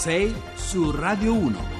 6 su Radio 1.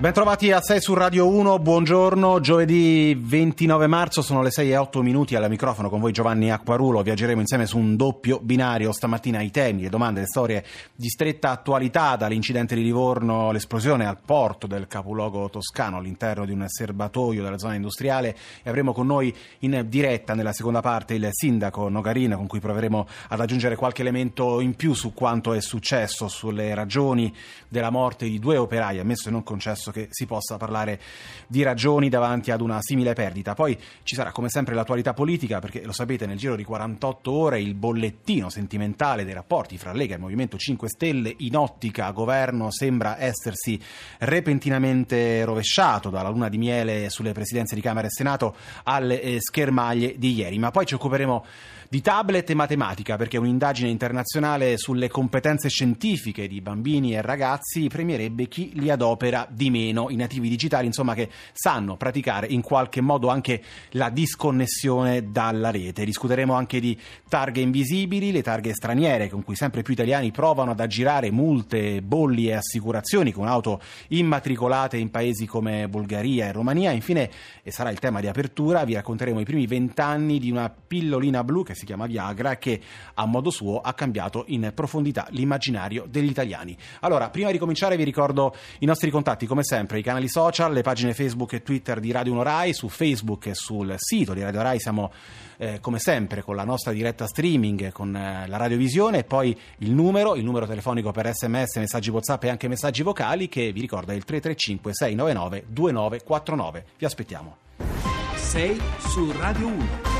Bentrovati a 6 su Radio 1, buongiorno, giovedì 29 marzo sono le 6 e 8 minuti al microfono con voi Giovanni Acquarulo, viaggeremo insieme su un doppio binario stamattina i temi, le domande, le storie di stretta attualità dall'incidente di Livorno, l'esplosione al porto del capoluogo toscano all'interno di un serbatoio della zona industriale e avremo con noi in diretta nella seconda parte il sindaco Nogarina con cui proveremo ad aggiungere qualche elemento in più su quanto è successo, sulle ragioni della morte di due operai, ammesso e non concesso penso che si possa parlare di ragioni davanti ad una simile perdita. Poi ci sarà come sempre l'attualità politica, perché lo sapete, nel giro di 48 ore il bollettino sentimentale dei rapporti fra Lega e Movimento 5 Stelle in ottica governo sembra essersi repentinamente rovesciato dalla luna di miele sulle presidenze di Camera e Senato alle eh, schermaglie di ieri. Ma poi ci occuperemo di tablet e matematica, perché un'indagine internazionale sulle competenze scientifiche di bambini e ragazzi premierebbe chi li adopera di meno, i nativi digitali, insomma, che sanno praticare in qualche modo anche la disconnessione dalla rete. Discuteremo anche di targhe invisibili, le targhe straniere con cui sempre più italiani provano ad aggirare multe, bolli e assicurazioni con auto immatricolate in paesi come Bulgaria e Romania. Infine, e sarà il tema di apertura, vi racconteremo i primi vent'anni di una pillolina blu che si chiama Viagra che a modo suo ha cambiato in profondità l'immaginario degli italiani. Allora, prima di cominciare vi ricordo i nostri contatti, come sempre, i canali social, le pagine Facebook e Twitter di Radio 1 Rai, su Facebook e sul sito di Radio Rai siamo eh, come sempre con la nostra diretta streaming con eh, la radiovisione e poi il numero, il numero telefonico per sms, messaggi whatsapp e anche messaggi vocali che vi ricorda il 335 699 2949. Vi aspettiamo. 6 su Radio 1.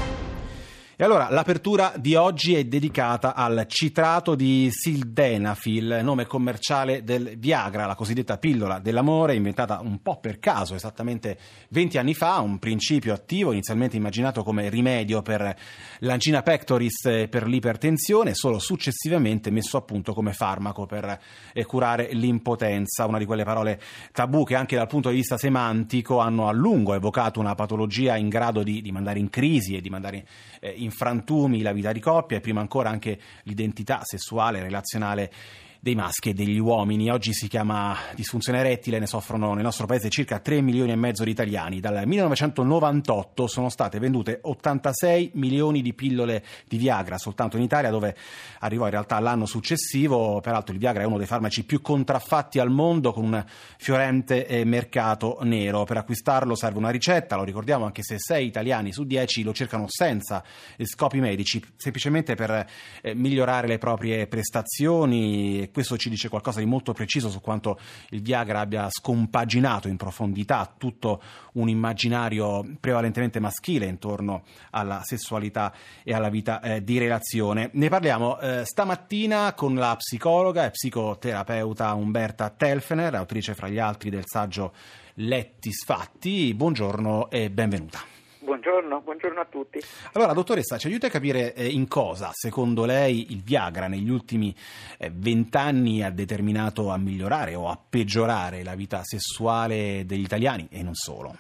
E allora l'apertura di oggi è dedicata al citrato di Sildenafil, nome commerciale del Viagra, la cosiddetta pillola dell'amore, inventata un po' per caso, esattamente 20 anni fa, un principio attivo inizialmente immaginato come rimedio per l'angina pectoris e per l'ipertensione, solo successivamente messo a punto come farmaco per eh, curare l'impotenza, una di quelle parole tabù che anche dal punto di vista semantico hanno a lungo evocato una patologia in grado di, di mandare in crisi e di mandare eh, in frantumi la vita di coppia e prima ancora anche l'identità sessuale, relazionale dei maschi e degli uomini. Oggi si chiama disfunzione erettile, ne soffrono nel nostro paese circa 3 milioni e mezzo di italiani. Dal 1998 sono state vendute 86 milioni di pillole di Viagra soltanto in Italia, dove arrivò in realtà l'anno successivo. Peraltro il Viagra è uno dei farmaci più contraffatti al mondo con un fiorente mercato nero. Per acquistarlo serve una ricetta, lo ricordiamo anche se 6 italiani su 10 lo cercano senza scopi medici, semplicemente per eh, migliorare le proprie prestazioni questo ci dice qualcosa di molto preciso su quanto il Viagra abbia scompaginato in profondità tutto un immaginario prevalentemente maschile intorno alla sessualità e alla vita eh, di relazione. Ne parliamo eh, stamattina con la psicologa e psicoterapeuta Umberta Telfener, autrice fra gli altri del saggio Letti Sfatti. Buongiorno e benvenuta. Buongiorno, buongiorno, a tutti. Allora, dottoressa, ci aiuta a capire eh, in cosa, secondo lei, il Viagra negli ultimi eh, vent'anni ha determinato a migliorare o a peggiorare la vita sessuale degli italiani e non solo?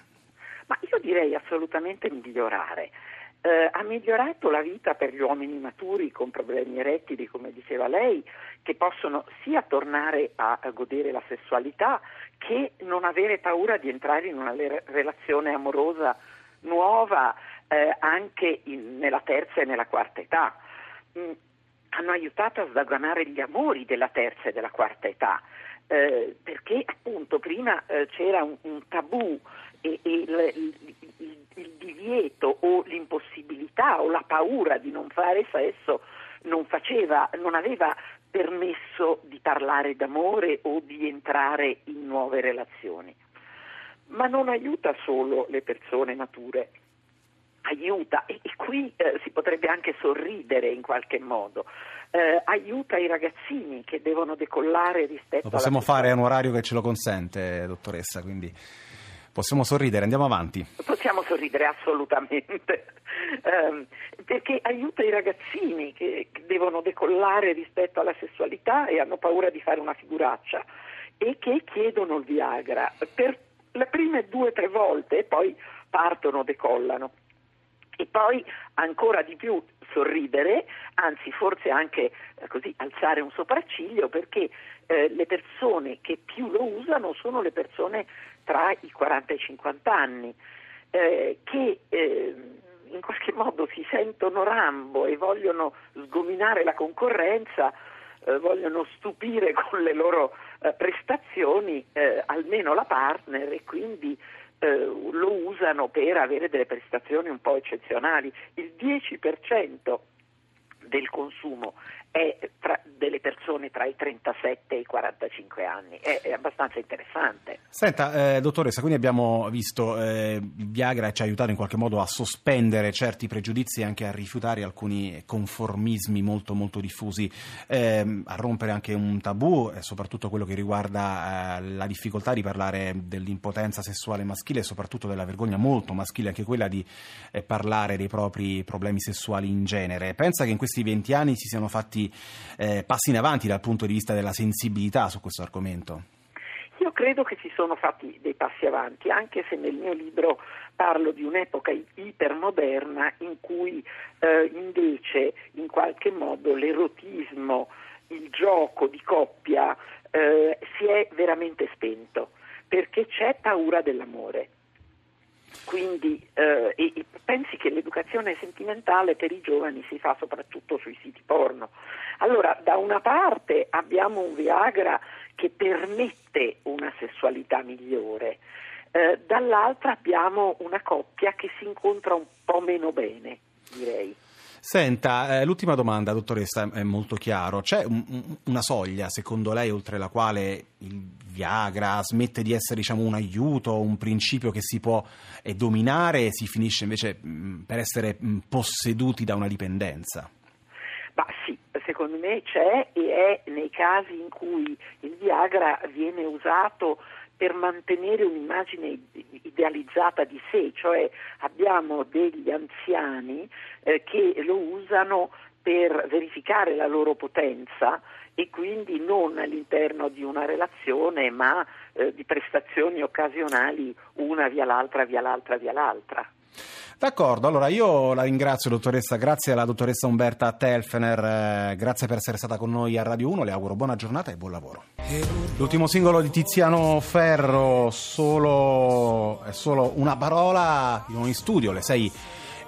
Ma io direi assolutamente migliorare. Eh, ha migliorato la vita per gli uomini maturi con problemi erettili, come diceva lei, che possono sia tornare a, a godere la sessualità che non avere paura di entrare in una le- relazione amorosa nuova eh, anche in, nella terza e nella quarta età. Mm, hanno aiutato a sdaganare gli amori della terza e della quarta età, eh, perché appunto prima eh, c'era un, un, tabù e, e il, il, il, divieto o l'impossibilità o la paura di non fare sesso non, faceva, non aveva permesso di parlare d'amore o di entrare in nuove relazioni ma non aiuta solo le persone mature, aiuta, e, e qui eh, si potrebbe anche sorridere in qualche modo, eh, aiuta i ragazzini che devono decollare rispetto Lo possiamo fare a un orario che ce lo consente, dottoressa, quindi possiamo sorridere, andiamo avanti. Possiamo sorridere assolutamente, eh, perché aiuta i ragazzini che, che devono decollare rispetto alla sessualità e hanno paura di fare una figuraccia e che chiedono il Viagra. Per le prime due o tre volte e poi partono, decollano. e poi ancora di più sorridere, anzi forse anche eh, così alzare un sopracciglio perché eh, le persone che più lo usano sono le persone tra i 40 e i 50 anni eh, che eh, in qualche modo si sentono rambo e vogliono sgominare la concorrenza, eh, vogliono stupire con le loro eh, prestazioni almeno la partner e quindi eh, lo usano per avere delle prestazioni un po' eccezionali. Il 10% del consumo tra delle persone tra i 37 e i 45 anni, è, è abbastanza interessante. Senta, eh, dottoressa, quindi abbiamo visto eh, Viagra ci ha aiutato in qualche modo a sospendere certi pregiudizi e anche a rifiutare alcuni conformismi molto molto diffusi, eh, a rompere anche un tabù, e soprattutto quello che riguarda eh, la difficoltà di parlare dell'impotenza sessuale maschile e soprattutto della vergogna molto maschile, anche quella di eh, parlare dei propri problemi sessuali in genere. Pensa che in questi 20 anni si siano fatti eh, passi in avanti dal punto di vista della sensibilità su questo argomento? Io credo che si sono fatti dei passi avanti, anche se nel mio libro parlo di un'epoca ipermoderna in cui eh, invece in qualche modo l'erotismo, il gioco di coppia eh, si è veramente spento perché c'è paura dell'amore. Quindi eh, e, pensi che l'educazione sentimentale per i giovani si fa soprattutto sui siti porno. Allora, da una parte abbiamo un Viagra che permette una sessualità migliore, eh, dall'altra abbiamo una coppia che si incontra un po' meno bene, direi. Senta, eh, l'ultima domanda, dottoressa, è molto chiaro. C'è un, una soglia, secondo lei, oltre la quale il Viagra smette di essere diciamo, un aiuto, un principio che si può eh, dominare e si finisce invece mh, per essere mh, posseduti da una dipendenza? Ma sì, secondo me c'è e è nei casi in cui il Viagra viene usato per mantenere un'immagine idealizzata di sé, cioè abbiamo degli anziani eh, che lo usano per verificare la loro potenza e quindi non all'interno di una relazione ma eh, di prestazioni occasionali una via l'altra, via l'altra, via l'altra. D'accordo, allora io la ringrazio dottoressa, grazie alla dottoressa Umberta Telfener, eh, grazie per essere stata con noi a Radio 1, le auguro buona giornata e buon lavoro. L'ultimo singolo di Tiziano Ferro, solo, è solo una parola, in studio, le sei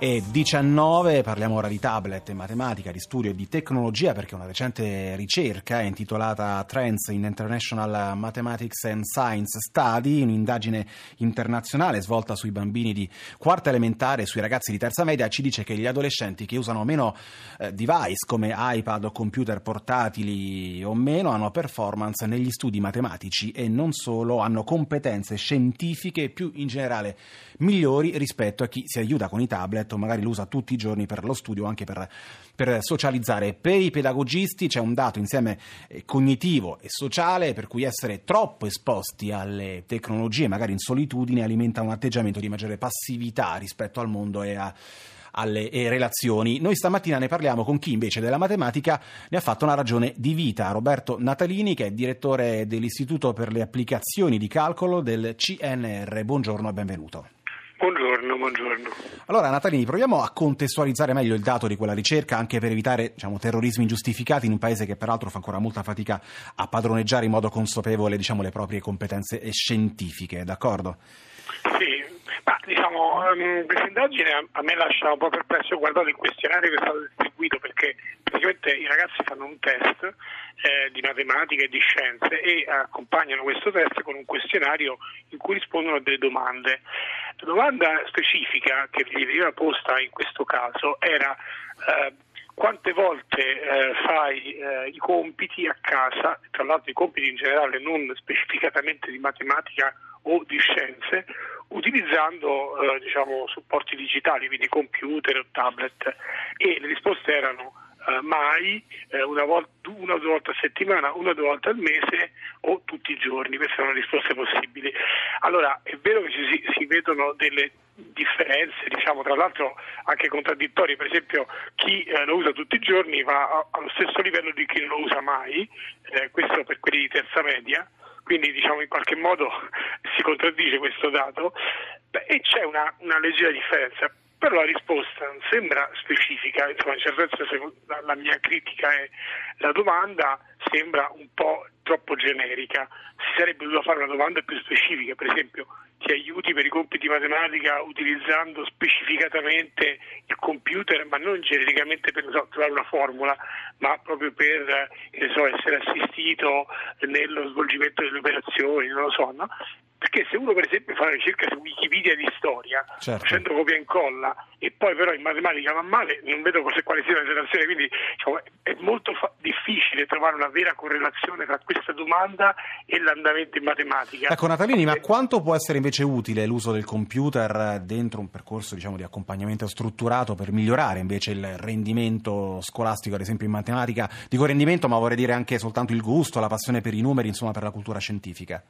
e 19. Parliamo ora di tablet e matematica, di studio e di tecnologia perché una recente ricerca intitolata Trends in International Mathematics and Science Study, un'indagine internazionale svolta sui bambini di quarta elementare e sui ragazzi di terza media, ci dice che gli adolescenti che usano meno eh, device come iPad o computer portatili o meno hanno performance negli studi matematici e non solo hanno competenze scientifiche più in generale migliori rispetto a chi si aiuta con i tablet letto, magari lo usa tutti i giorni per lo studio, anche per, per socializzare. Per i pedagogisti c'è un dato insieme eh, cognitivo e sociale per cui essere troppo esposti alle tecnologie, magari in solitudine, alimenta un atteggiamento di maggiore passività rispetto al mondo e a alle relazioni. Noi stamattina ne parliamo con chi invece della matematica ne ha fatto una ragione di vita, Roberto Natalini che è direttore dell'Istituto per le applicazioni di calcolo del CNR. Buongiorno e benvenuto. Buongiorno, buongiorno. Allora Natalini, proviamo a contestualizzare meglio il dato di quella ricerca anche per evitare diciamo, terrorismi ingiustificati in un paese che peraltro fa ancora molta fatica a padroneggiare in modo consapevole diciamo, le proprie competenze scientifiche, d'accordo? Sì, ma diciamo, um, questa indagine a me lascia un po' perplesso, ho guardato il questionario che è stato distribuito perché praticamente i ragazzi fanno un test eh, di matematica e di scienze e accompagnano questo test con un questionario in cui rispondono a delle domande. La domanda specifica che gli veniva posta in questo caso era eh, quante volte eh, fai eh, i compiti a casa, tra l'altro i compiti in generale non specificatamente di matematica o di scienze, utilizzando eh, diciamo, supporti digitali, quindi computer o tablet. E le risposte erano eh, mai, eh, una, volta, una o due volte a settimana, una o due volte al mese o tutti i giorni, queste sono le risposte possibili. Allora è vero che ci si, vedono delle differenze, diciamo tra l'altro anche contraddittorie, per esempio chi eh, lo usa tutti i giorni va allo stesso livello di chi non lo usa mai, eh, questo per quelli di terza media, quindi diciamo in qualche modo si contraddice questo dato. Beh, e c'è una, una leggera differenza però la risposta non sembra specifica, insomma in certo senso la, la mia critica è la domanda sembra un po' troppo generica, si sarebbe dovuto fare una domanda più specifica, per esempio ti aiuti per i compiti di matematica utilizzando specificatamente il computer, ma non genericamente per so, trovare una formula, ma proprio per so, essere assistito nello svolgimento delle operazioni, non lo so, no? Perché se uno per esempio fa una ricerca su Wikipedia di storia, certo. facendo copia e incolla, e poi però in matematica va male, non vedo quale sia la relazione, quindi diciamo, è molto fa- difficile trovare una vera correlazione tra questa domanda e l'andamento in matematica. Ecco Natalini, ma quanto può essere invece utile l'uso del computer dentro un percorso diciamo, di accompagnamento strutturato per migliorare invece il rendimento scolastico, ad esempio in matematica? Dico rendimento, ma vorrei dire anche soltanto il gusto, la passione per i numeri, insomma per la cultura scientifica.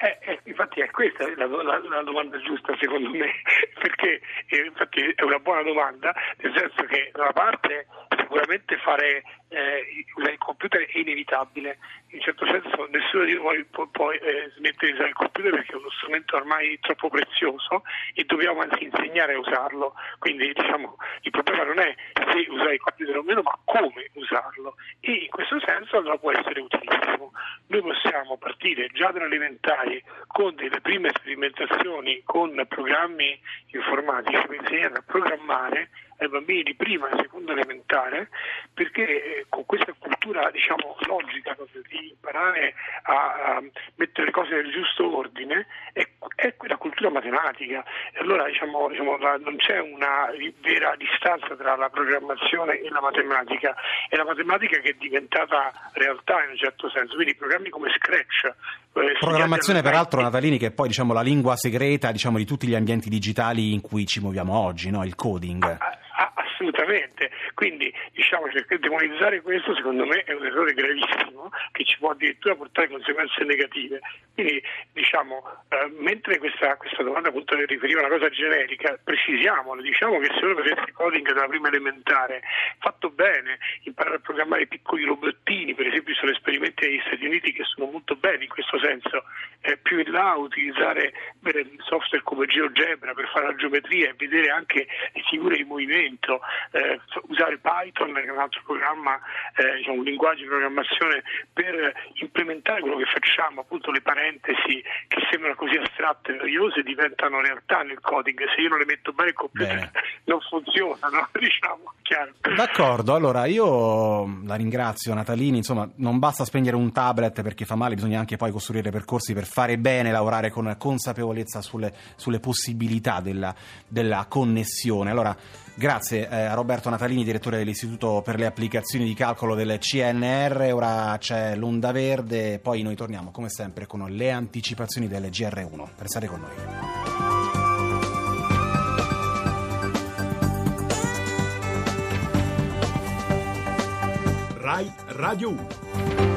Eh, eh, infatti è questa la, la, la, domanda giusta secondo me, perché eh, infatti è una buona domanda, nel senso che da una parte sicuramente fare eh, il computer è inevitabile, in certo senso nessuno di noi può, può eh, smettere di usare il computer perché è uno strumento ormai troppo prezioso e dobbiamo anzi insegnare a usarlo, quindi diciamo il problema non è se usare il computer o meno ma come usarlo. E in questo senso allora può essere utilissimo. Noi possiamo partire già dall'elementare con delle prime sperimentazioni con programmi informatici per insegnare a programmare ai bambini di prima e seconda elementare perché eh, con questa cultura diciamo logica di imparare a, a, mettere le cose nel giusto ordine è, è quella cultura matematica. E allora diciamo, diciamo la, non c'è una vera distanza tra la programmazione e la matematica. È la matematica che è diventata realtà in un certo senso. Quindi programmi come Scratch eh, programmazione peraltro Natalini che è poi diciamo, la lingua segreta diciamo, di tutti gli ambienti digitali in cui ci muoviamo oggi no? il coding. Ah, assolutamente. Quindi diciamo che demonizzare questo secondo me è un errore gravissimo che ci può addirittura portare conseguenze negative. Quindi diciamo, eh, mentre questa, questa, domanda appunto riferiva a una cosa generica, precisiamolo, diciamo che se uno facesse coding dalla prima elementare, fatto bene, imparare a programmare piccoli robottini, per esempio sono esperimenti negli Stati Uniti che sono molto bene in questo senso, eh, più in là utilizzare software come GeoGebra per fare la geometria e vedere anche le figure di movimento, eh, usare Python, che è un altro programma, eh, diciamo, un linguaggio di programmazione per implementare quello che facciamo, appunto le parentesi che sembrano così astratte e noiose diventano realtà nel coding, se io non le metto bene il computer bene. non funzionano, diciamo, chiaro. D'accordo, allora io la ringrazio Natalini, insomma non basta spegnere un tablet perché fa male, bisogna anche poi costruire percorsi per fare bene, lavorare con consapevolezza sulle, sulle possibilità della, della connessione. Allora, Grazie eh, a Roberto Natalini, direttore dell'Istituto per le applicazioni di calcolo del CNR. Ora c'è l'onda verde, poi noi torniamo come sempre con le anticipazioni del GR1. Restate con noi. RAI Radio 1